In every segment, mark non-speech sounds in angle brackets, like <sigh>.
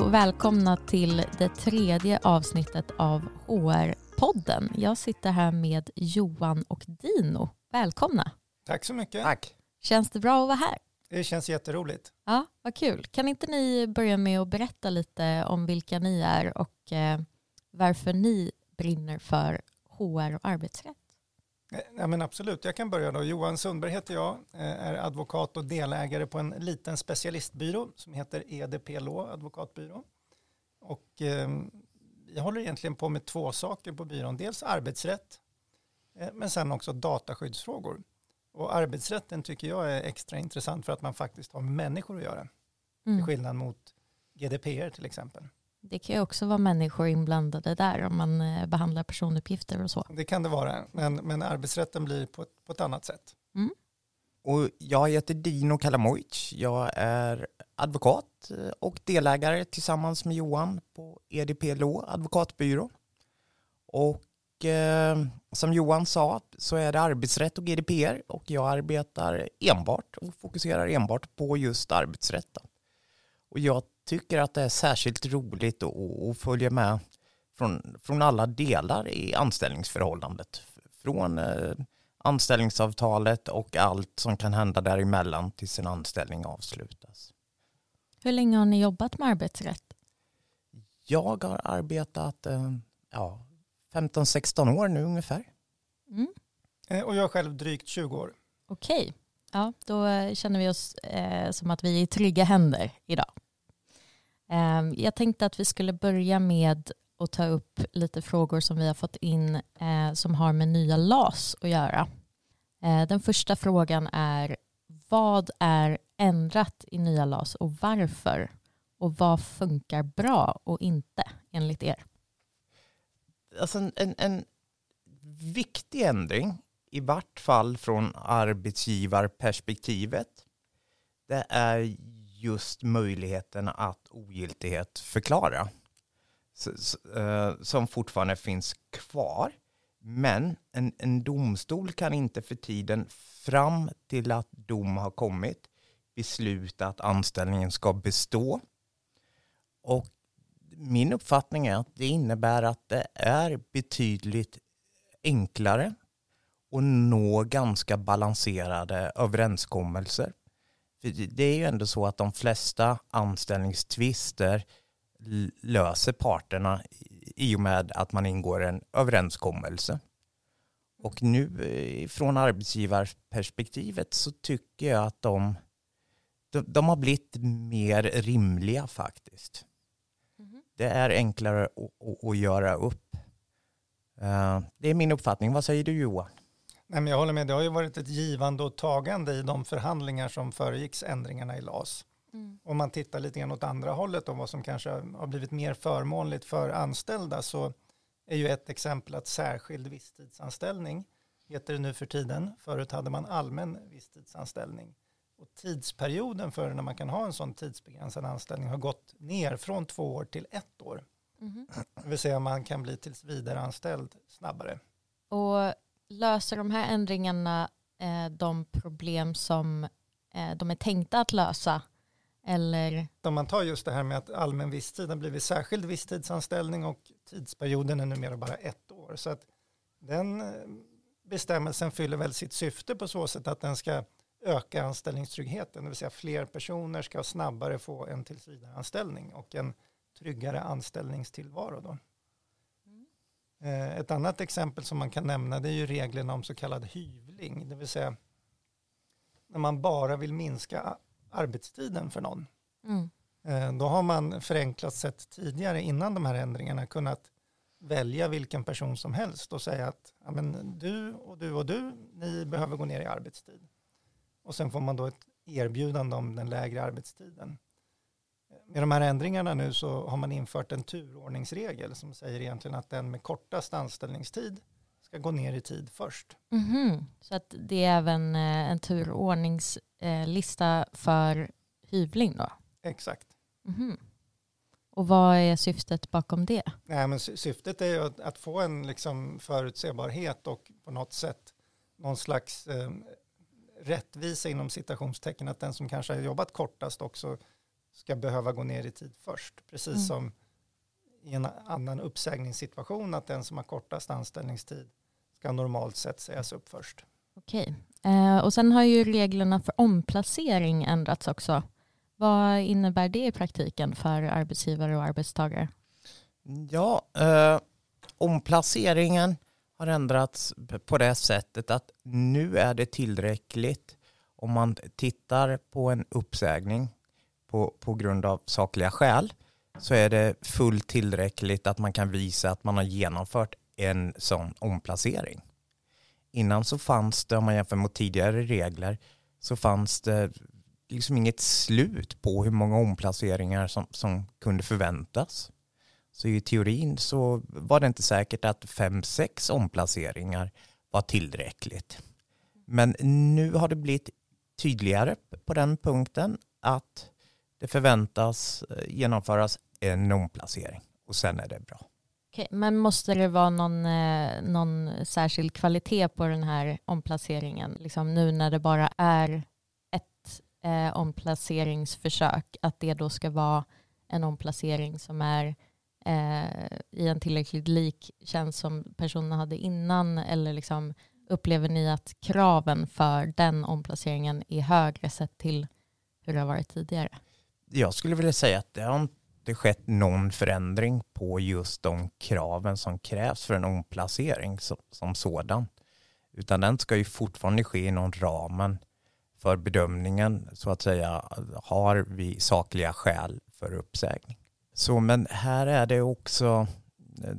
Hej och välkomna till det tredje avsnittet av HR-podden. Jag sitter här med Johan och Dino. Välkomna. Tack så mycket. Tack. Känns det bra att vara här? Det känns jätteroligt. Ja, vad kul. Kan inte ni börja med att berätta lite om vilka ni är och eh, varför ni brinner för HR och arbetsrätt? Eh, ja, men absolut, jag kan börja då. Johan Sundberg heter jag, eh, är advokat och delägare på en liten specialistbyrå som heter EDP Law advokatbyrå. Och eh, vi håller egentligen på med två saker på byrån. Dels arbetsrätt, eh, men sen också dataskyddsfrågor. Och arbetsrätten tycker jag är extra intressant för att man faktiskt har med människor att göra. Mm. Till skillnad mot GDPR till exempel. Det kan ju också vara människor inblandade där om man eh, behandlar personuppgifter och så. Det kan det vara, men, men arbetsrätten blir på ett, på ett annat sätt. Och jag heter Dino Kalamovic. Jag är advokat eh, och delägare tillsammans med Johan på EDP Law advokatbyrå. Och eh, som Johan sa så är det arbetsrätt och GDPR och jag arbetar enbart och fokuserar enbart på just arbetsrätten. Och jag tycker att det är särskilt roligt att, följa med från, från alla delar i anställningsförhållandet. Från eh, anställningsavtalet och allt som kan hända däremellan tills en anställning avslutas. Hur länge har ni jobbat med arbetsrätt? Jag har arbetat eh, ja, 15-16 år nu ungefär. Mm. Eh, Och jag är själv drygt 20 år. Okej, ja, då känner vi oss eh, som att vi är i trygga händer idag. Ehm, jag tänkte att vi skulle börja med att ta upp lite frågor som vi har fått in eh, som har med nya LAS att göra. Eh, den första frågan är vad är ändrat i nya LAS och varför? Och vad funkar bra och inte enligt er? Alltså en, en, en viktig ändring, i vart fall från arbetsgivarperspektivet, det är just möjligheten att ogiltighet förklara. Eh, som fortfarande finns kvar. Men en, en domstol kan inte för tiden fram till att dom har kommit besluta att anställningen ska bestå. Och min uppfattning är att det innebär att det är betydligt enklare att nå ganska balanserade överenskommelser. Det är ju ändå så att de flesta anställningstvister löser parterna i och med att man ingår en överenskommelse. Och nu eh, från arbetsgivarperspektivet så tycker jag att de, de, de har blivit mer rimliga faktiskt. Det är enklare att, att, att göra upp. Eh, Det är min uppfattning. Vad säger du Johan? Nej, men jag håller med, det har ju varit ett givande och tagande i de förhandlingar som föregicks ändringarna i LAS. Om man tittar lite grann åt andra hållet och vad som kanske har blivit mer förmånligt för anställda så är ju ett exempel att särskild visstidsanställning heter det nu för tiden. Förut hade man allmän visstidsanställning. Och tidsperioden för när man kan ha en sån tidsbegränsad anställning har gått ner från två år till ett år. Det vill säga man kan bli tills vidare anställd snabbare. Och löser de här ändringarna eh, de problem som eh, de är tänkta att lösa? Eller? Om man tar just det här med att allmän visstid har blivit särskild visstidsanställning och tidsperioden är numera bara ett år. Så att den eh, bestämmelsen fyller väl sitt syfte på så sätt att den ska öka anställningstryggheten. Det vill säga fler personer ska snabbare få en tillsvidareanställning och en tryggare anställningstillvaro. Då. Eh, Ett annat exempel som man kan nämna det är ju reglerna om så kallad hyvling. Det vill säga när man bara vill minska arbetstiden för någon. Mm. Eh, Då har man förenklat sett tidigare innan de här ändringarna kunnat välja vilken person som helst och säga att ja, men du och du och du, ni behöver gå ner i arbetstid. Och sen får man då ett erbjudande om den lägre arbetstiden. Med de här ändringarna nu så har man infört en turordningsregel som säger egentligen att den med kortast anställningstid ska gå ner i tid först. Mhm. Så att det är även eh, en turordningslista för hyvling då? Exakt. Mhm. Och vad är syftet bakom det? Nej, men sy- syftet är att, att få en liksom förutsebarhet och på något sätt någon slags eh, rättvisa inom citationstecken att den som kanske har jobbat kortast också ska behöva gå ner i tid först. Precis mm. som i en annan uppsägningssituation att den som har kortast anställningstid ska normalt sett sägas upp först. Okej, eh, och sen har ju reglerna för omplacering ändrats också. Vad innebär det i praktiken för arbetsgivare och arbetstagare? Ja, eh, omplaceringen har ändrats på det sättet att nu är det tillräckligt om man tittar på en uppsägning på, på grund av sakliga skäl så är det fullt tillräckligt att man kan visa att man har genomfört en sån omplacering. Innan så fanns det, om man jämför mot tidigare regler, så fanns det liksom inget slut på hur många omplaceringar som, som kunde förväntas. Så i teorin så var det inte säkert att fem, sex omplaceringar var tillräckligt. Men nu har det blivit tydligare på den punkten att det förväntas eh, genomföras en omplacering och sen är det bra. Okej, men måste det vara någon, eh, någon särskild kvalitet på den här omplaceringen? Liksom nu när det bara är ett eh, omplaceringsförsök, att det då ska vara en omplacering som är eh, i en tillräckligt lik tjänst som personen hade innan? Eller liksom, upplever ni att kraven för den omplaceringen är högre sett till hur det har varit tidigare? Jag skulle vilja säga att det har inte skett någon förändring på just de kraven som krävs för en omplacering som, som sådan. Utan den ska ju fortfarande ske inom ramen för bedömningen så att säga har vi sakliga skäl för uppsägning. Så men här är det också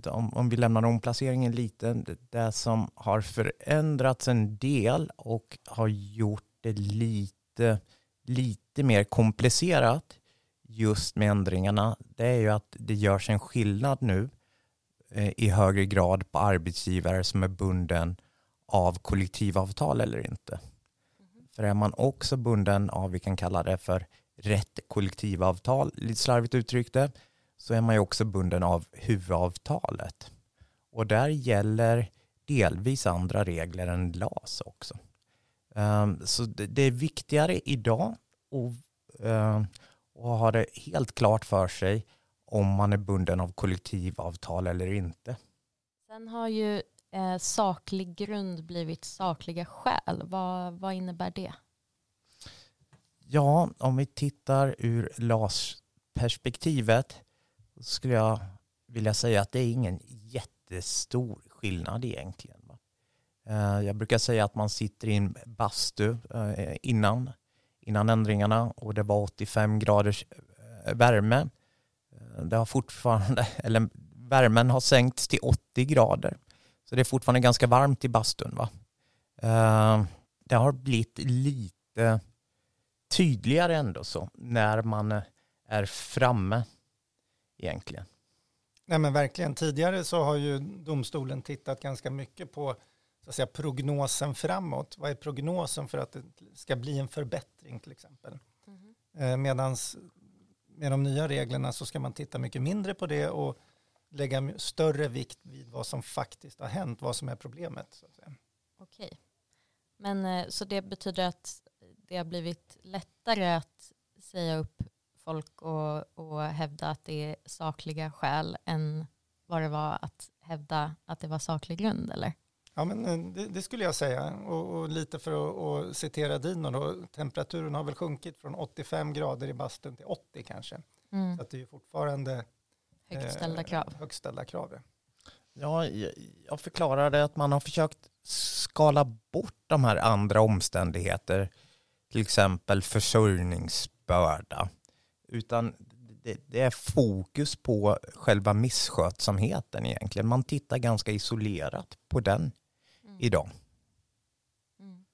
om, om vi lämnar omplaceringen lite, det som har förändrats en del och har gjort det lite, lite mer komplicerat just med ändringarna, det är ju att det görs en skillnad nu eh, i högre grad på arbetsgivare som är bunden av kollektivavtal eller inte. Mm. För är man också bunden av, vi kan kalla det för rätt kollektivavtal, lite slarvigt uttryckt det, så är man ju också bunden av huvudavtalet. Och där gäller delvis andra regler än LAS också. Um, så det, det, är viktigare idag och, ehm, uh, och ha det helt klart för sig om man är bunden av kollektivavtal eller inte. Sen har ju eh, saklig grund blivit sakliga skäl. Vad, vad innebär det? Ja, om vi tittar ur LAS-perspektivet skulle jag vilja säga att det är ingen jättestor skillnad egentligen. Eh, jag brukar säga att man sitter i en bastu eh, innan innan ändringarna och det var 85 graders eh, värme. Eh, det har fortfarande, <laughs> eller värmen har sänkts till 80 grader. Så det är fortfarande ganska varmt i bastun. Va? Eh, det har blivit lite tydligare ändå så när man är framme egentligen. Nej men verkligen. Tidigare så har ju domstolen tittat ganska mycket på så att säga, prognosen framåt. Vad är prognosen för att det ska bli en förbättring till exempel? Mm. Eh, Medan med de nya reglerna så ska man titta mycket mindre på det och lägga större vikt vid vad som faktiskt har hänt, vad som är problemet. Så att säga. Okej, men eh, så det betyder att det har blivit lättare att säga upp folk och, och hävda att det är sakliga skäl än vad det var att hävda att det var saklig grund eller? Ja, men eh, det, det, skulle jag säga. Och, och lite för att och citera Dino, då, temperaturen har väl sjunkit från 85 grader i bastun till 80 kanske. Mm. Så att det är fortfarande högställda eh, krav. Högställda krav. Ja, jag förklarade att man har försökt skala bort de här andra omständigheter, till exempel försörjningsbörda, utan det, det, är fokus på själva misskötsamheten egentligen. Man tittar ganska isolerat på den idag. Mm.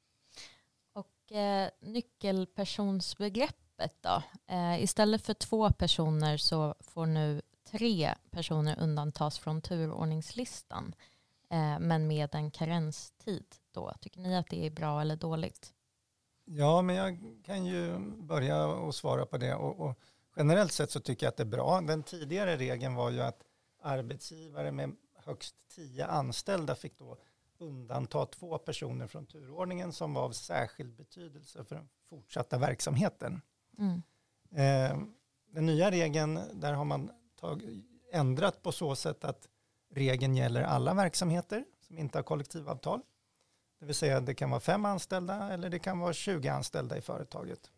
Och eh, nyckelpersonsbegreppet då? Eh, istället för två personer så får nu tre personer undantas från turordningslistan. Eh, men med en karenstid då. Tycker ni att det är bra eller dåligt? Ja, men jag kan ju börja och svara på det. Och, och generellt sett så tycker jag att det är bra. Den tidigare regeln var ju att arbetsgivare med högst tio anställda fick då undanta två personer från turordningen som var av särskild betydelse för den fortsatta verksamheten. Mm. Eh, den nya regeln, där har man tag, ändrat på så sätt att regeln gäller alla verksamheter som inte har kollektivavtal. Det vill säga det kan vara fem anställda eller det kan vara 20 anställda i företaget.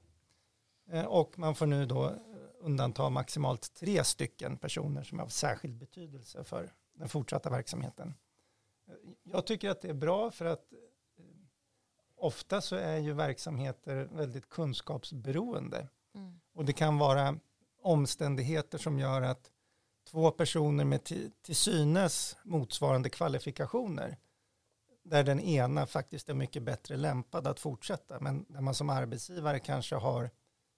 Eh, och man får nu då undanta maximalt tre stycken personer som är av särskild betydelse för den fortsatta verksamheten. Jag tycker att det är bra för att eh, ofta så är ju verksamheter väldigt kunskapsberoende. Mm. Och det kan vara omständigheter som gör att två personer med till, till synes motsvarande kvalifikationer där den ena faktiskt är mycket bättre lämpad att fortsätta men där man som arbetsgivare kanske har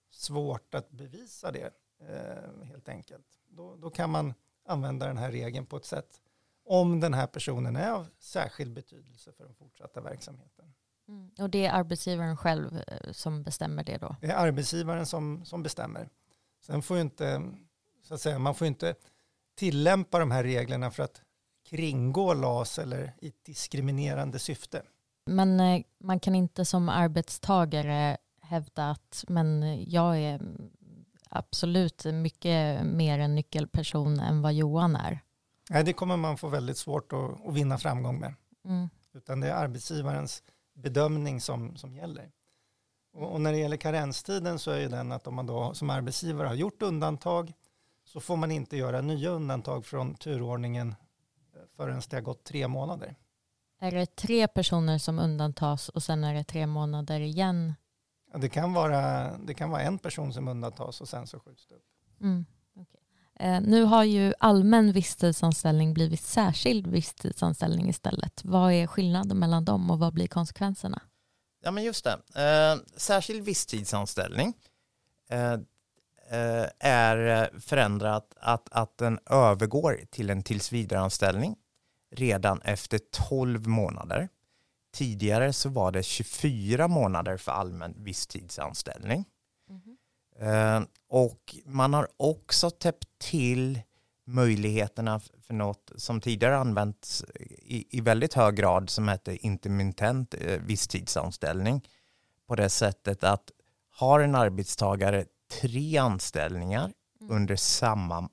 svårt att bevisa det eh, helt enkelt. Då, då kan man använda den här regeln på ett sätt om den här personen är av särskild betydelse för den fortsatta verksamheten. Mm. Och det är arbetsgivaren själv eh, som bestämmer det då? Det är arbetsgivaren som, som bestämmer. Sen får inte, så att säga, man får inte tillämpa de här reglerna för att kringgå LAS eller i diskriminerande syfte. Men eh, man kan inte som arbetstagare hävda att men jag är absolut mycket mer en nyckelperson än vad Johan är. Nej, det kommer man få väldigt svårt att, att vinna framgång med. Mm. Utan det är arbetsgivarens bedömning som, som gäller. Och, och, när det gäller karenstiden så är ju den att om man då som arbetsgivare har gjort undantag så får man inte göra nya undantag från turordningen förrän det har gått tre månader. Är det tre personer som undantas och sen är det tre månader igen? Ja, det, kan vara, det kan vara en person som undantas och sen så skjuts det upp. Mm, eh, nu har ju allmän visstidsanställning blivit särskild visstidsanställning istället. Vad är skillnaden mellan dem och vad blir konsekvenserna? Ja men just det. Eh, särskild visstidsanställning eh, eh är förändrat att, att den övergår till en tillsvidareanställning redan efter 12 månader. Tidigare så var det 24 månader för allmän visstidsanställning. Mm. Och man har också täppt till möjligheterna för något som tidigare använts i, i väldigt hög grad som heter intermittent eh, visstidsanställning. På det sättet att har en arbetstagare tre anställningar mm. under samma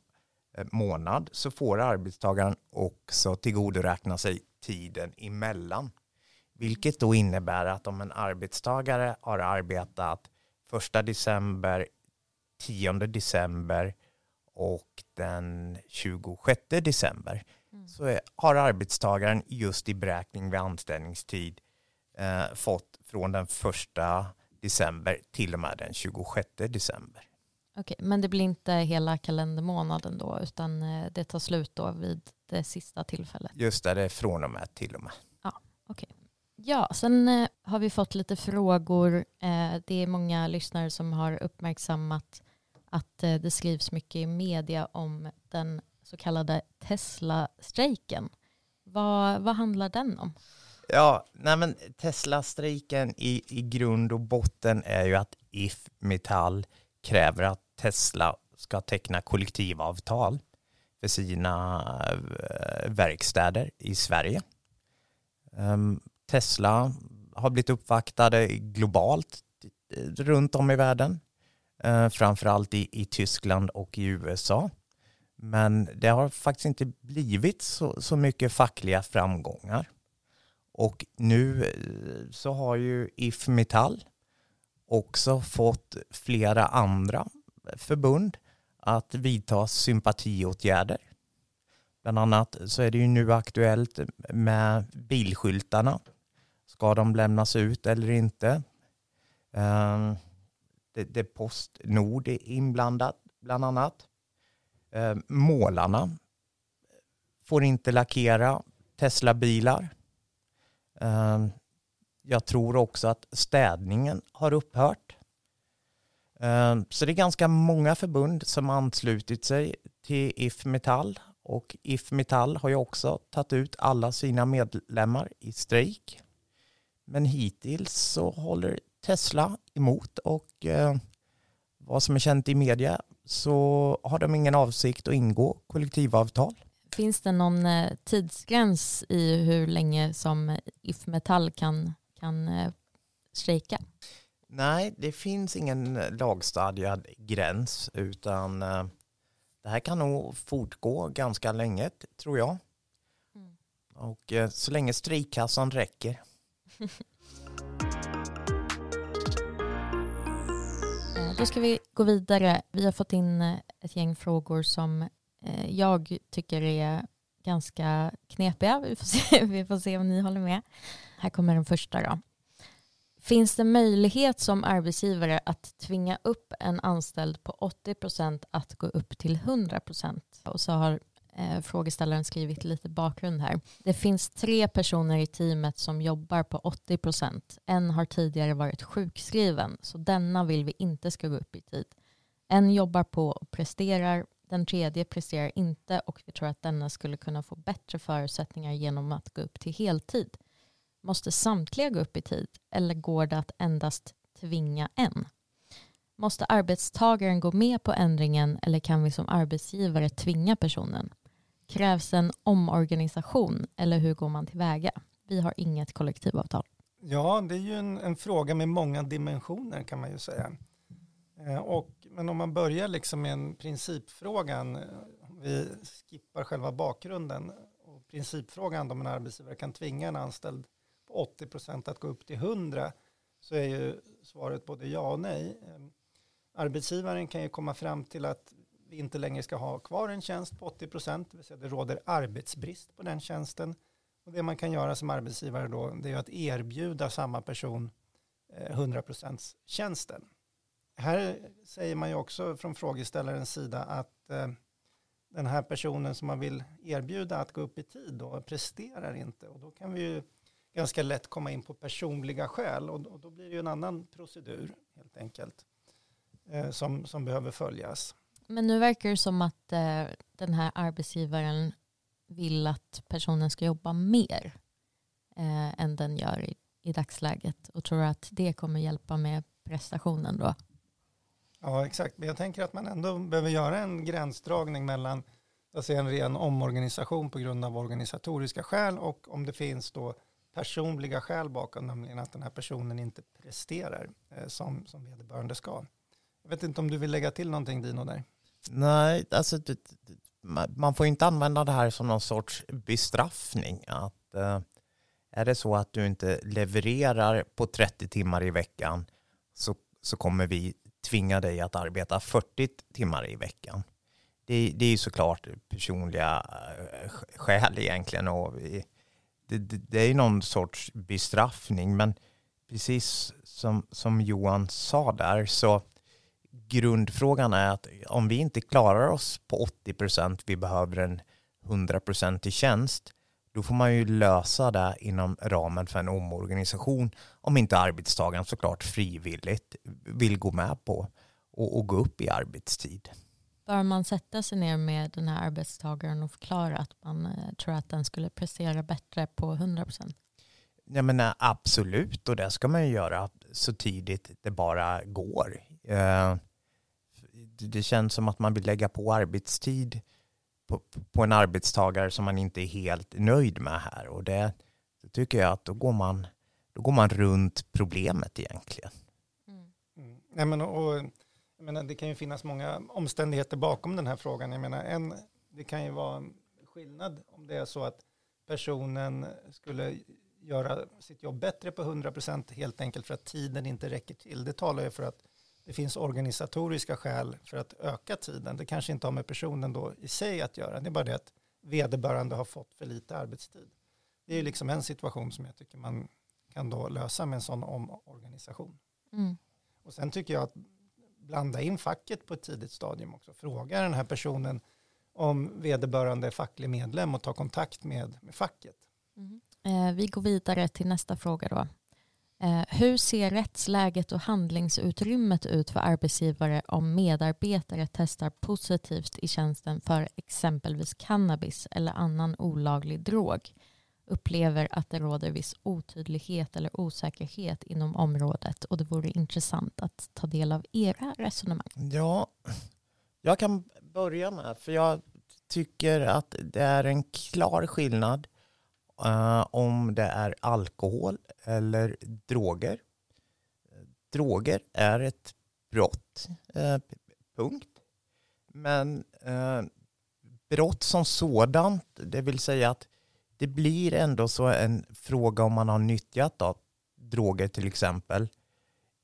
Eh, månad så får arbetstagaren också tillgodoräkna sig tiden emellan. Vilket då innebär att om en arbetstagare har arbetat första december, 10 december och den 26 december mm. så är, har arbetstagaren just i beräkning vid anställningstid eh, fått från den första december till och med den 26 december. Okej, men det blir inte hela kalendermånaden då, utan eh, det tar slut då vid det sista tillfället? Just det, det är från och med till och med. Ja, okej. Ja, sen eh, har vi fått lite frågor. Eh, det är många lyssnare som har uppmärksammat att eh, det skrivs mycket i media om den så kallade Tesla-strejken. Vad, vad handlar den om? Ja, nej men Tesla-strejken i, i grund och botten är ju att If Metall kräver att Tesla ska teckna kollektivavtal för sina eh, verkstäder i Sverige. Ehm, Tesla har blivit uppvaktade globalt eh, runt om i världen, eh, framförallt i, i Tyskland och i USA. Men det har faktiskt inte blivit så, så mycket fackliga framgångar. Och nu eh, så har ju If Metall också fått flera andra förbund att vidta sympatiåtgärder. Bland annat så är det ju nu aktuellt med bilskyltarna. Ska de lämnas ut eller inte? Ehm, det, Postnord är inblandat bland annat. Ehm, målarna får inte lackera Tesla-bilar. Ehm, jag tror också att städningen har upphört. Ehm, så det är ganska många förbund som anslutit sig till If Metall och If Metall har ju också tagit ut alla sina medlemmar i strejk. Men hittills så håller Tesla emot och eh, vad som är känt i media så har de ingen avsikt att ingå kollektivavtal. Finns det någon eh, tidsgräns i hur länge som If Metall kan, kan eh, strejka? Nej, det finns ingen lagstadgad gräns utan det här kan nog fortgå ganska länge tror jag. Mm. Och så länge strejkkassan räcker. <laughs> Eh, då ska vi gå vidare. Vi har fått in eh, ett gäng frågor som eh, jag tycker är ganska knepiga. Vi får se, <laughs> vi får se om ni håller med. Här kommer den första då. Finns det möjlighet som arbetsgivare att tvinga upp en anställd på 80 procent att gå upp till 100 procent? Och så har Eh, frågeställaren skrivit lite bakgrund här. Det finns tre personer i teamet som jobbar på 80 procent. En har tidigare varit sjukskriven, så denna vill vi inte ska gå upp i tid. En jobbar på och presterar, den tredje presterar inte och vi tror att denna skulle kunna få bättre förutsättningar genom att gå upp till heltid. Måste samtliga gå upp i tid eller går det att endast tvinga en? Måste arbetstagaren gå med på ändringen eller kan vi som arbetsgivare tvinga personen? Krävs en omorganisation eller hur går man tillväga? Vi har inget kollektivavtal. Ja, det är ju en, en fråga med många dimensioner kan man ju säga. Eh, och, men om man börjar liksom med en principfrågan, eh, vi skippar själva bakgrunden och principfrågan om en arbetsgivare kan tvinga en anställd på 80 procent att gå upp till 100 så är ju svaret både ja och nej. Ehm, arbetsgivaren kan ju komma fram till att vi inte längre ska ha kvar en tjänst på 80 procent, det vill säga det råder arbetsbrist på den tjänsten. Och det man kan göra som arbetsgivare då, det är att erbjuda samma person eh, 100 procents tjänsten. Här säger man ju också från frågeställarens sida att eh, den här personen som man vill erbjuda att gå upp i tid då presterar inte. Och då kan vi ju ganska lätt komma in på personliga skäl och, då blir det ju en annan procedur helt enkelt eh, som, som behöver följas. Men nu verkar det som att eh, den här arbetsgivaren vill att personen ska jobba mer eh, än den gör i, i dagsläget och tror att det kommer hjälpa med prestationen då? Ja, exakt. Men jag tänker att man ändå behöver göra en gränsdragning mellan alltså en ren omorganisation på grund av organisatoriska skäl och om det finns då personliga skäl bakom, nämligen att den här personen inte presterar eh, som, som vederbörande ska. Jag vet inte om du vill lägga till någonting Dino där? Nej, alltså man får inte använda det här som någon sorts bestraffning. Att, eh, är det så att du inte levererar på 30 timmar i veckan så, så kommer vi tvinga dig att arbeta 40 timmar i veckan. Det, det är ju såklart personliga eh, skäl egentligen och vi, det, det, det är någon sorts bestraffning. Men precis som, som Johan sa där så grundfrågan är att om vi inte klarar oss på 80 procent, vi behöver en 100 procent i tjänst, då får man ju lösa det inom ramen för en omorganisation om inte arbetstagaren såklart frivilligt vill gå med på och, och gå upp i arbetstid. Bör man sätta sig ner med den här arbetstagaren och förklara att man eh, tror att den skulle prestera bättre på 100 procent? Ja, men eh, absolut, och det ska man ju göra så tidigt det bara går. Eh, det känns som att man vill lägga på arbetstid på, på en arbetstagare som man inte är helt nöjd med här. Och det, det tycker jag att då går man, då går man runt problemet egentligen. Mm. Mm. Nej, men, och, jag menar, det kan ju finnas många omständigheter bakom den här frågan. Jag menar, en, det kan ju vara skillnad om det är så att personen skulle göra sitt jobb bättre på 100% helt enkelt för att tiden inte räcker till. Det talar ju för att det finns organisatoriska skäl för att öka tiden. Det kanske inte har med personen då i sig att göra. Det är bara det att vederbörande har fått för lite arbetstid. Det är liksom en situation som jag tycker man kan då lösa med en sån omorganisation. Mm. Och sen tycker jag att blanda in facket på ett tidigt stadium också. Fråga den här personen om vederbörande är facklig medlem och ta kontakt med, med facket. Mm. Eh, vi går vidare till nästa fråga då. Eh, hur ser rättsläget och handlingsutrymmet ut för arbetsgivare om medarbetare testar positivt i tjänsten för exempelvis cannabis eller annan olaglig drog? Upplever att det råder viss otydlighet eller osäkerhet inom området och det vore intressant att ta del av era resonemang. Ja, jag kan börja med, för jag tycker att det är en klar skillnad Eh, om det är alkohol eller droger. droger är ett brott, eh, punkt. Men eh, brott som sådant, det vill säga att det blir ändå så en fråga om man har nyttjat då, droger till exempel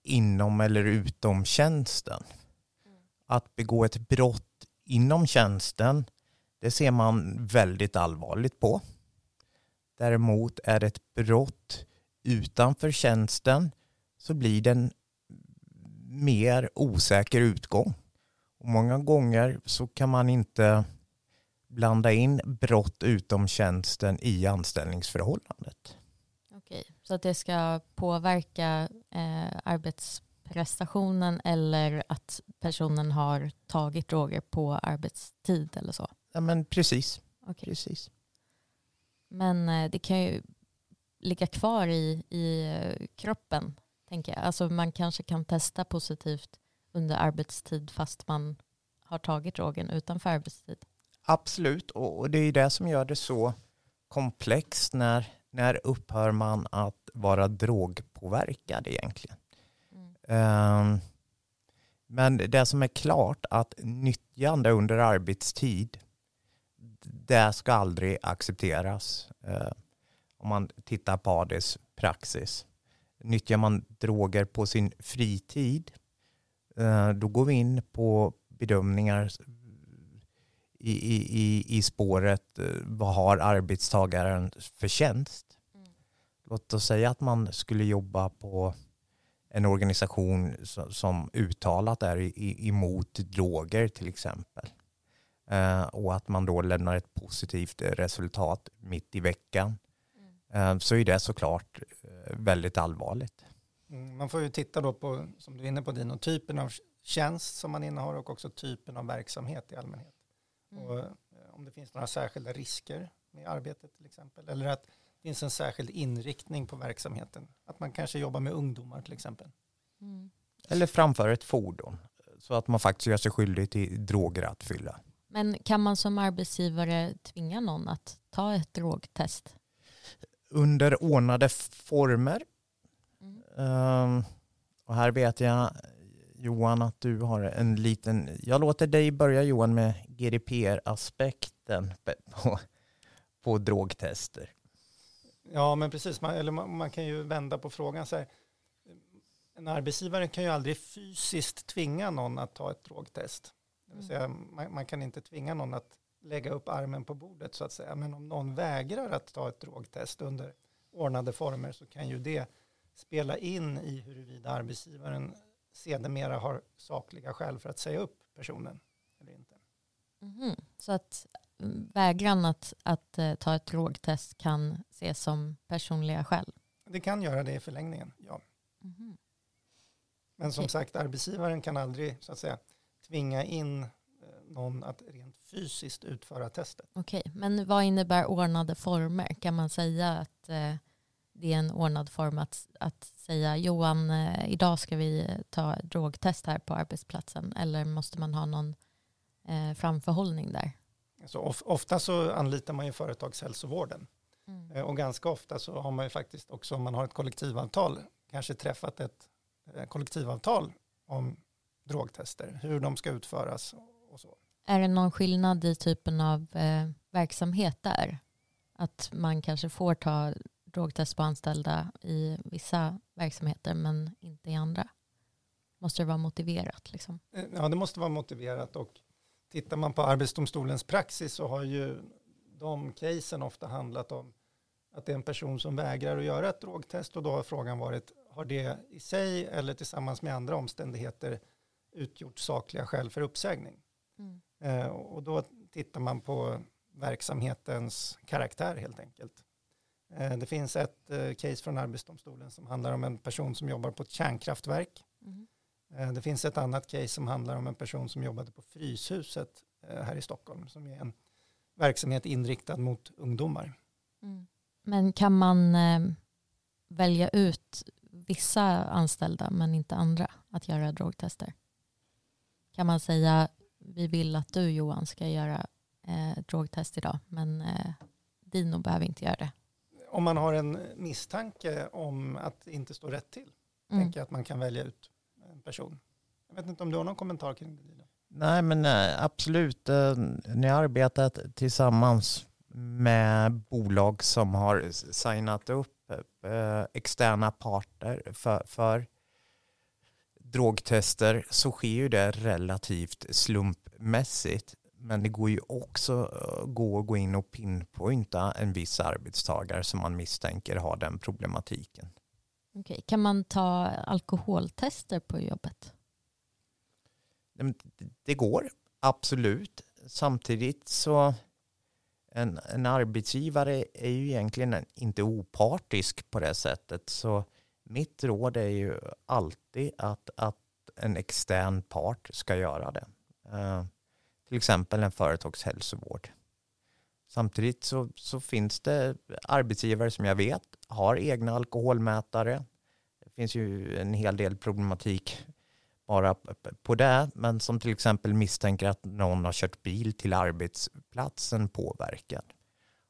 inom eller utom tjänsten. Att begå ett brott inom tjänsten, det ser man väldigt allvarligt på. Däremot är det ett brott utanför tjänsten så blir det en mer osäker utgång. Och många gånger så kan man inte blanda in brott utom tjänsten i anställningsförhållandet. Okej, så att det ska påverka eh, arbetsprestationen eller att personen har tagit droger på arbetstid eller så? Ja men precis. Okej. precis. Men eh, det kan ju ligga kvar i, i eh, kroppen, tänker jag. Alltså man kanske kan testa positivt under arbetstid fast man har tagit drogen utanför arbetstid. Absolut, och det är det som gör det så komplext när, när upphör man att vara drogpåverkad egentligen. Mm. Ehm, Men det som är klart att nyttjande under arbetstid, det ska aldrig accepteras. Eh, Om man tittar på ADs praxis. Nyttjar man droger på sin fritid, eh, då går vi in på bedömningar i, i, i, i spåret eh, vad har arbetstagaren för tjänst. Mm. Låt oss säga att man skulle jobba på en organisation som, uttalat är emot droger till exempel. Eh, och att man då lämnar ett positivt eh, resultat mitt i veckan. Eh, så är det såklart eh, väldigt allvarligt. Mm, Man får ju titta då på, som du är inne på Dino, typen av tjänst som man innehar och också typen av verksamhet i allmänhet. Mm. Och om det finns några särskilda risker med arbetet till exempel. Eller att det finns en särskild inriktning på verksamheten. Att man kanske jobbar med ungdomar till exempel. Mm. Eller framför ett fordon. Så att man faktiskt gör sig skyldig till drograttfylla. Men kan man som arbetsgivare tvinga någon att ta ett drogtest? Under ordnade former Mm. Ehm, och här vet jag Johan att du har en liten, jag låter dig börja Johan med GDPR-aspekten på, på drogtester. Ja, men precis. Man, eller man, man kan ju vända på frågan så här. En arbetsgivare kan ju aldrig fysiskt tvinga någon att ta ett drogtest. Det vill Mm. säga, man, man kan inte tvinga någon att lägga upp armen på bordet så att säga. Men om någon vägrar att ta ett drogtest under ordnade former så kan ju det spela in i huruvida arbetsgivaren sedermera har sakliga skäl för att säga upp personen eller inte. Mhm. Så att mm, vägran att, att eh, ta ett drogtest kan ses som personliga skäl? Det kan göra det i förlängningen, ja. Mhm. Men som Okej. sagt, arbetsgivaren kan aldrig så att säga tvinga in eh, någon att rent fysiskt utföra testet. Okej, men vad innebär ordnade former? Kan man säga att eh, det är en ordnad form att, att säga Johan, eh, idag ska vi ta drogtest här på arbetsplatsen eller måste man ha någon eh, framförhållning där? Så of, ofta så anlitar man ju företagshälsovården Mm. Och ganska ofta så har man ju faktiskt också om man har ett kollektivavtal kanske träffat ett kollektivavtal om drogtester, hur de ska utföras och så. Är det någon skillnad i typen av eh, verksamhet där? Att man kanske får ta drogtest på anställda i vissa verksamheter men inte i andra? Måste det vara motiverat? Liksom? Eh, Ja, det måste vara motiverat och tittar man på Arbetsdomstolens praxis så har ju de casen ofta handlat om att det är en person som vägrar att göra ett drogtest och då har frågan varit har det i sig eller tillsammans med andra omständigheter utgjort sakliga skäl för uppsägning. Eh, och då tittar man på verksamhetens karaktär helt enkelt. Eh, det finns ett eh, case från Arbetsdomstolen som handlar om en person som jobbar på ett kärnkraftverk Mm. Eh, Det finns ett annat case som handlar om en person som jobbade på Fryshuset eh, här i Stockholm som är en verksamhet inriktad mot ungdomar. Mm. Men kan man eh, välja ut vissa anställda men inte andra att göra drogtester? Kan man säga vi vill att du Johan ska göra eh, drogtest idag men eh, Dino behöver inte göra det. Om man har en misstanke om att det inte står rätt till mm. tänker jag att man kan välja ut en person. Jag vet inte om du har någon kommentar kring det? Nej, men eh, absolut. Eh, ni har arbetat tillsammans med bolag som har signat upp eh, externa parter för, för drogtester så sker ju det relativt slumpmässigt. Men det går ju också gå att gå in och pinpointa en viss arbetstagare som man misstänker har den problematiken. Okej. Kan man ta alkoholtester på jobbet? Det går, absolut. Samtidigt så en, en arbetsgivare är ju egentligen inte opartisk på det sättet. Så mitt råd är ju alltid att, att en extern part ska göra det. Uh, till exempel en företagshälsovård. Samtidigt så, så finns det arbetsgivare som jag vet har egna alkoholmätare. Det finns ju en hel del problematik bara på det, men som till exempel misstänker att någon har kört bil till arbetsplatsen påverkad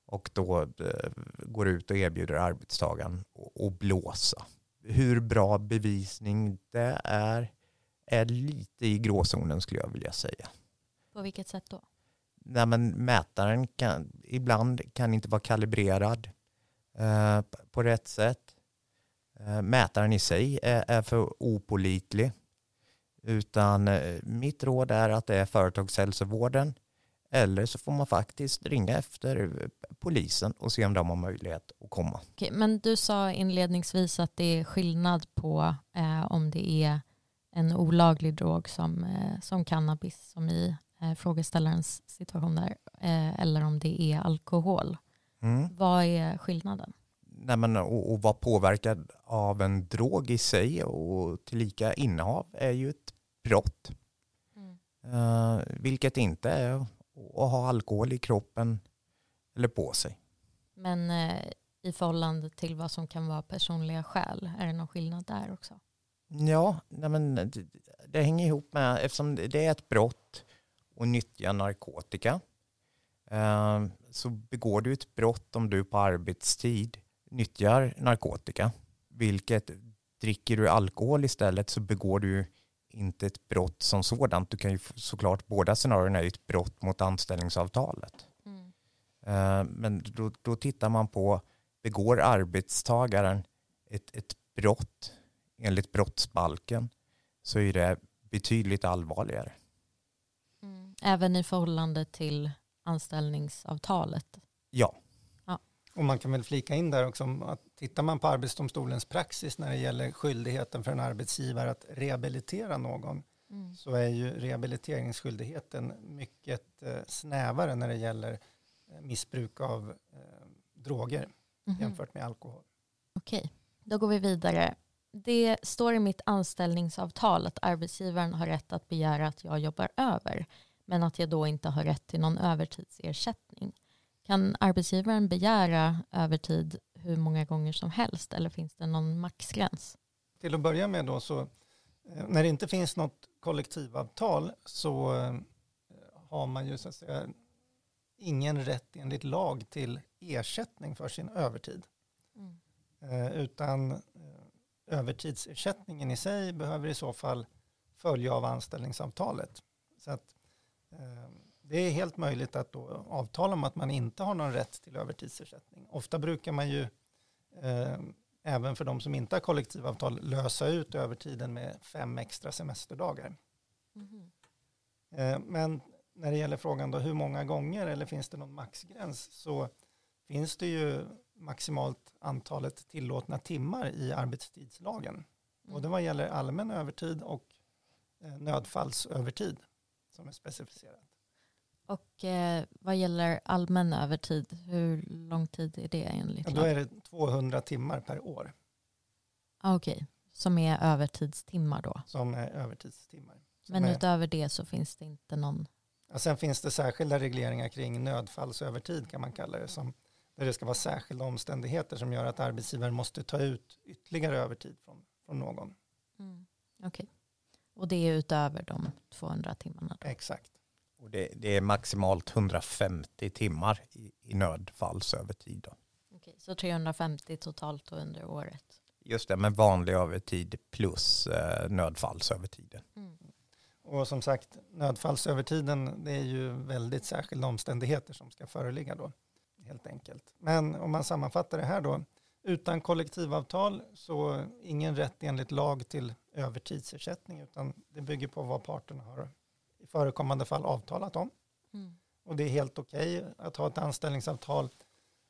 och då eh, går ut och erbjuder arbetstagaren att blåsa. Hur bra bevisning det är är lite i gråzonen skulle jag vilja säga. På vilket sätt då? Nej, men mätaren kan ibland kan inte vara kalibrerad eh, på rätt sätt. Eh, mätaren i sig är, är för opolitlig. Utan eh, mitt råd är att det är företagshälsovården eller så får man faktiskt ringa efter eh, polisen och se om de har möjlighet att komma. Okej, men du sa inledningsvis att det är skillnad på eh, om det är en olaglig drog som, eh, som cannabis som i eh, frågeställarens situation där eh, eller om det är alkohol. Mm. Vad är skillnaden? Nej, men, och, och vara påverkad av en drog i sig och tillika innehav är ju ett brott. Mm. Uh, vilket inte är att ha alkohol i kroppen eller på sig. Men uh, i förhållande till vad som kan vara personliga skäl, är det någon skillnad där också? Ja, nej men det, det hänger ihop med, eftersom det är ett brott och nyttja narkotika uh, så begår du ett brott om du på arbetstid nyttjar narkotika. Vilket dricker du alkohol istället så begår du inte ett brott som sådant. Du kan ju såklart, båda scenarierna är ett brott mot anställningsavtalet. Mm. Uh, men då, då tittar man på, begår arbetstagaren ett, ett brott enligt brottsbalken så är det betydligt allvarligare. Mm. Även i förhållande till anställningsavtalet? Ja. Och man kan väl flika in där också att tittar man på Arbetsdomstolens praxis när det gäller skyldigheten för en arbetsgivare att rehabilitera någon mm. så är ju rehabiliteringsskyldigheten mycket eh, snävare när det gäller eh, missbruk av eh, droger mm. jämfört med alkohol. Okej, då går vi vidare. Det står i mitt anställningsavtal att arbetsgivaren har rätt att begära att jag jobbar över men att jag då inte har rätt till någon övertidsersättning. Kan arbetsgivaren begära övertid hur många gånger som helst eller finns det någon maxgräns? Till att börja med då så eh, när det inte finns något kollektivavtal så eh, har man ju så att säga ingen rätt enligt lag till ersättning för sin övertid. Mm. Eh, utan övertidsersättningen i sig behöver i så fall följa av anställningsavtalet. Så att det är helt möjligt att då avtala om att man inte har någon rätt till övertidsersättning. Ofta brukar man ju eh, även för de som inte har kollektivavtal lösa ut övertiden med fem extra semesterdagar. Mm. Eh, men när det gäller frågan då hur många gånger eller finns det någon maxgräns så finns det ju maximalt antalet tillåtna timmar i arbetstidslagen. Mm. Både vad gäller allmän övertid och eh, nödfallsövertid som är specificerat. Och eh, vad gäller allmän övertid, hur lång tid är det enligt ja, Då är det 200 timmar per år. Ah, Okej, okay. som är övertidstimmar då? Som är övertidstimmar. Som Men är... utöver det så finns det inte någon? Ja, sen finns det särskilda regleringar kring nödfallsövertid kan man kalla det. Som, där det ska vara särskilda omständigheter som gör att arbetsgivaren måste ta ut ytterligare övertid från, från någon. Mm. Okej. Okay. Och det är utöver de 200 timmarna? Då. Exakt. Och det, det, är maximalt 150 timmar i, i nödfallsövertid. Då. Okej, så 350 totalt under året? just det med vanlig övertid plus eh, nödfallsövertiden. Mm. Och som sagt, nödfallsövertiden det är ju väldigt särskilda omständigheter som ska föreligga då. Helt enkelt. Men om man sammanfattar det här då. Utan kollektivavtal så ingen rätt enligt lag till övertidsersättning utan det bygger på vad parterna har förekommande fall avtalat om. Mm. Och det är helt okej okay att ha ett anställningsavtal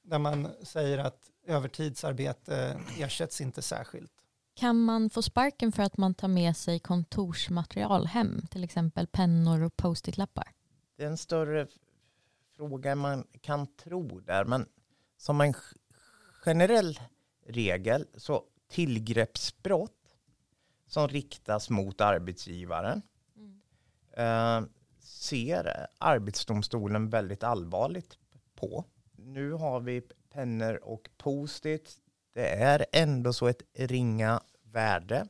där man säger att övertidsarbete ersätts inte särskilt. Kan man få sparken för att man tar med sig kontorsmaterial hem, till exempel pennor och post-it-lappar? Det är en större fråga än man kan tro där, men som en generell regel så tillgreppsbrott som riktas mot arbetsgivaren Eh, ser Arbetsdomstolen väldigt allvarligt på. Nu har vi pennor och post-it. Det är ändå så ett ringa värde.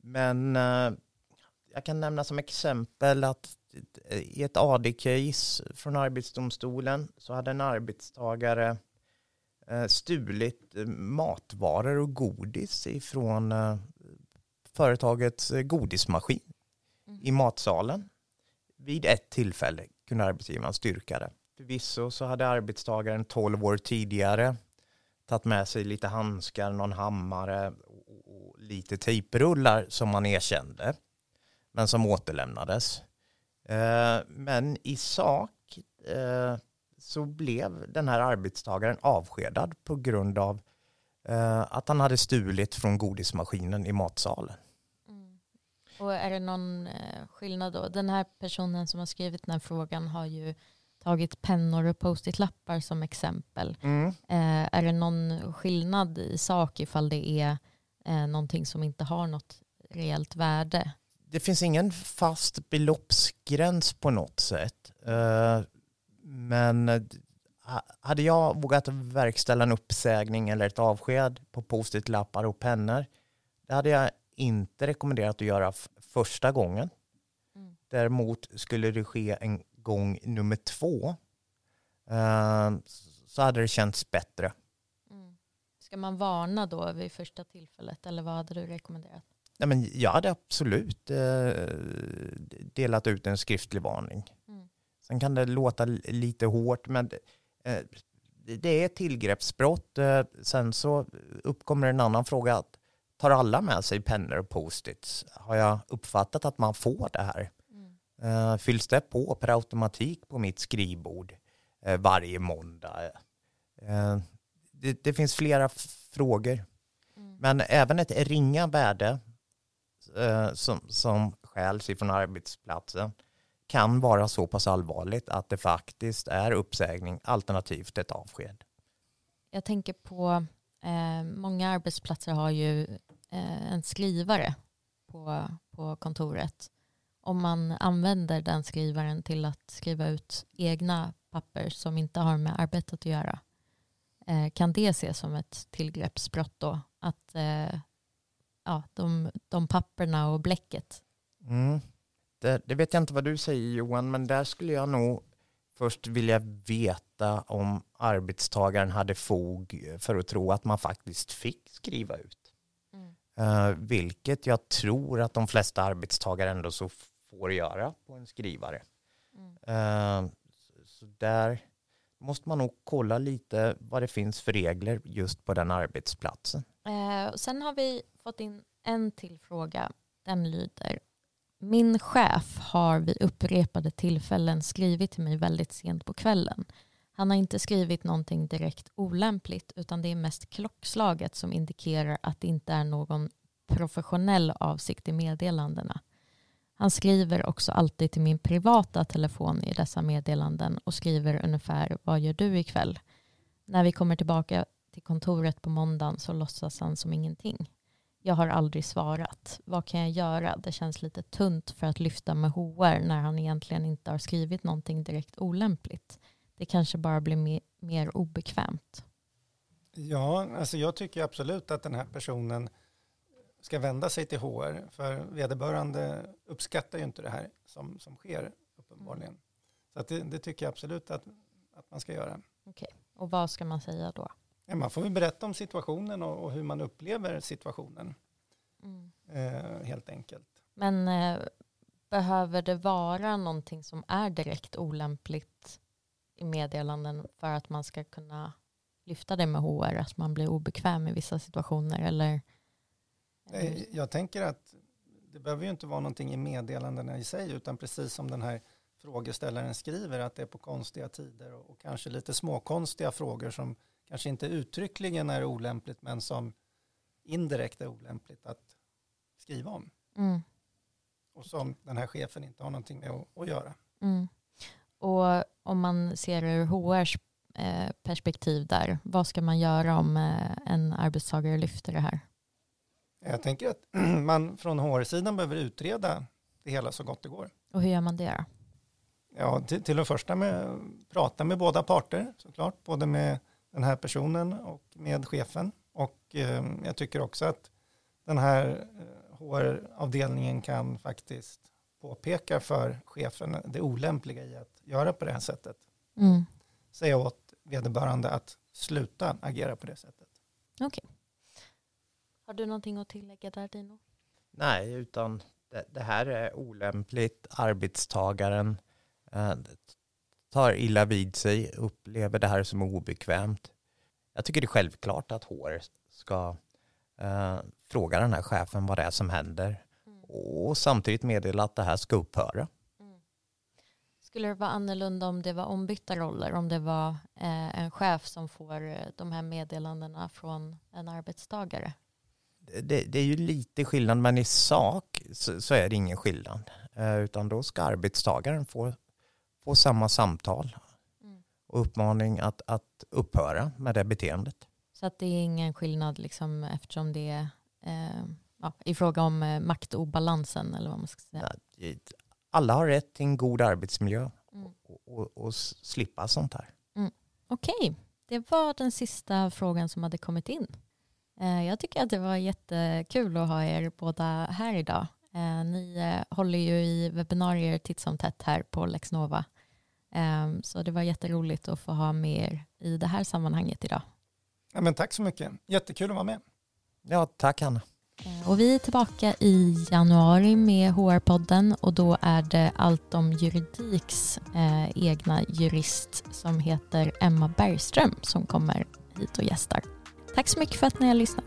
Men eh, jag kan nämna som exempel att i ett AD-case från Arbetsdomstolen så hade en arbetstagare eh, stulit eh, matvaror och godis ifrån företagets godismaskin mm. i matsalen. Vid ett tillfälle kunde arbetsgivaren styrka det. Förvisso så hade arbetstagaren 12 år tidigare tagit med sig lite handskar, någon hammare och, lite tejprullar som man erkände, men som återlämnades. Eh, men i sak eh, så blev den här arbetstagaren avskedad på grund av eh, att han hade stulit från godismaskinen i matsalen. Och är det någon eh, skillnad då? Den här personen som har skrivit den här frågan har ju tagit pennor och post-it-lappar som exempel. Mm. Eh, är det någon skillnad i sak ifall det är eh, någonting som inte har något reellt värde? Det finns ingen fast beloppsgräns på något sätt. Eh, men eh, hade jag vågat verkställa en uppsägning eller ett avsked på post-it-lappar och pennor, det hade jag inte rekommenderat att göra första gången. Mm. Däremot skulle det ske en gång nummer två eh, så hade det känts bättre. Mm. Ska man varna då vid första tillfället eller vad hade du rekommenderat? Nej, men jag hade absolut eh, delat ut en skriftlig varning. Mm. Sen kan det låta lite hårt men eh, det är tillgreppsbrott. Eh, sen så uppkommer en annan fråga. Tar alla med sig pennor och post-its? Har jag uppfattat att man får det här? Uh, fylls det på per automatik på mitt skrivbord uh, varje måndag? Uh, det, det, finns flera frågor. Mm. Men även ett ringa värde som, som skäls ifrån arbetsplatsen kan vara så pass allvarligt att det faktiskt är uppsägning alternativt ett avsked. Jag tänker på, eh, många arbetsplatser har ju Eh, en skrivare på, på kontoret om man använder den skrivaren till att skriva ut egna papper som inte har med arbetet att göra, eh, kan det ses som ett tillgreppsbrott då? Att eh, ja, de, de papperna och bläcket. Mm. Det, det, vet jag inte vad du säger Johan, men där skulle jag nog först vilja veta om arbetstagaren hade fog för att tro att man faktiskt fick skriva ut. Uh, vilket jag tror att de flesta arbetstagare ändå så får göra på en skrivare. Mm. Uh, så där måste man nog kolla lite vad det finns för regler just på den arbetsplatsen. Uh, sen har vi fått in en till fråga. Den lyder min chef har vid upprepade tillfällen skrivit till mig väldigt sent på kvällen. Han har inte skrivit någonting direkt olämpligt utan det är mest klockslaget som indikerar att det inte är någon professionell avsikt i meddelandena. Han skriver också alltid till min privata telefon i dessa meddelanden och skriver ungefär vad gör du ikväll? När vi kommer tillbaka till kontoret på måndagen så låtsas han som ingenting. Jag har aldrig svarat. Vad kan jag göra? Det känns lite tunt för att lyfta med HR när han egentligen inte har skrivit någonting direkt olämpligt. Det kanske bara blir mer, mer obekvämt. Ja, alltså jag tycker absolut att den här personen ska vända sig till HR, för vederbörande uppskattar ju inte det här som, som sker uppenbarligen. Så det, det, tycker jag absolut att, att man ska göra. Okej, och vad ska man säga då? Man får väl berätta om situationen och, och hur man upplever situationen. Mm. Eh, helt enkelt. Men eh, behöver det vara någonting som är direkt olämpligt i meddelanden för att man ska kunna lyfta det med HR, att man blir obekväm i vissa situationer? Eller? Jag tänker att det behöver ju inte vara någonting i meddelandena i sig, utan precis som den här frågeställaren skriver, att det är på konstiga tider och, och kanske lite småkonstiga frågor som kanske inte uttryckligen är olämpligt, men som indirekt är olämpligt att skriva om. Mm. Och som den här chefen inte har någonting med att, att göra. Mm. Och om man ser ur HRs eh, perspektiv där, vad ska man göra om eh, en arbetstagare lyfter det här? Jag tänker att <clears throat> man från HR-sidan behöver utreda det hela så gott det går. Och hur gör man det då? Ja, till, till att första med prata med båda parter såklart, både med den här personen och med chefen. Och eh, jag tycker också att den här HR-avdelningen eh, kan faktiskt påpeka för chefen det olämpliga i att göra på det här sättet. Mm. Säga åt vederbörande att sluta agera på det sättet. Okej. Okay. Har du någonting att tillägga där Dino? Nej, utan det, det här är olämpligt. Arbetstagaren eh, tar illa vid sig, upplever det här som obekvämt. Jag tycker det är självklart att HR ska eh, fråga den här chefen vad det är som händer mm. och samtidigt meddela att det här ska upphöra. Skulle det vara annorlunda om det var ombytta roller, om det var eh, en chef som får eh, de här meddelandena från en arbetstagare? Det, det är ju lite skillnad, men i sak så, så är det ingen skillnad. Eh, utan då ska arbetstagaren få, få samma samtal mm. och uppmaning att, att upphöra med det beteendet. Så att det är ingen skillnad liksom, eftersom det är eh, ja, i fråga om eh, maktobalansen eller vad man ska säga. Alla har rätt till en god arbetsmiljö mm. och, och, och, slippa sånt här. Mm. Okej, okay. det var den sista frågan som hade kommit in. Eh, jag tycker att det var jättekul att ha er båda här idag. Eh, ni eh, håller ju i webbinarier titt som tätt här på Lexnova. Eh, så det var jätteroligt att få ha med er i det här sammanhanget idag. Ja, men tack så mycket. Jättekul att vara med. Ja, tack Hanna. Eh, och vi är tillbaka i januari med HR-podden och då är det allt om juridiks eh, egna jurist som heter Emma Bergström som kommer hit och gästar. Tack så mycket för att ni har lyssnat.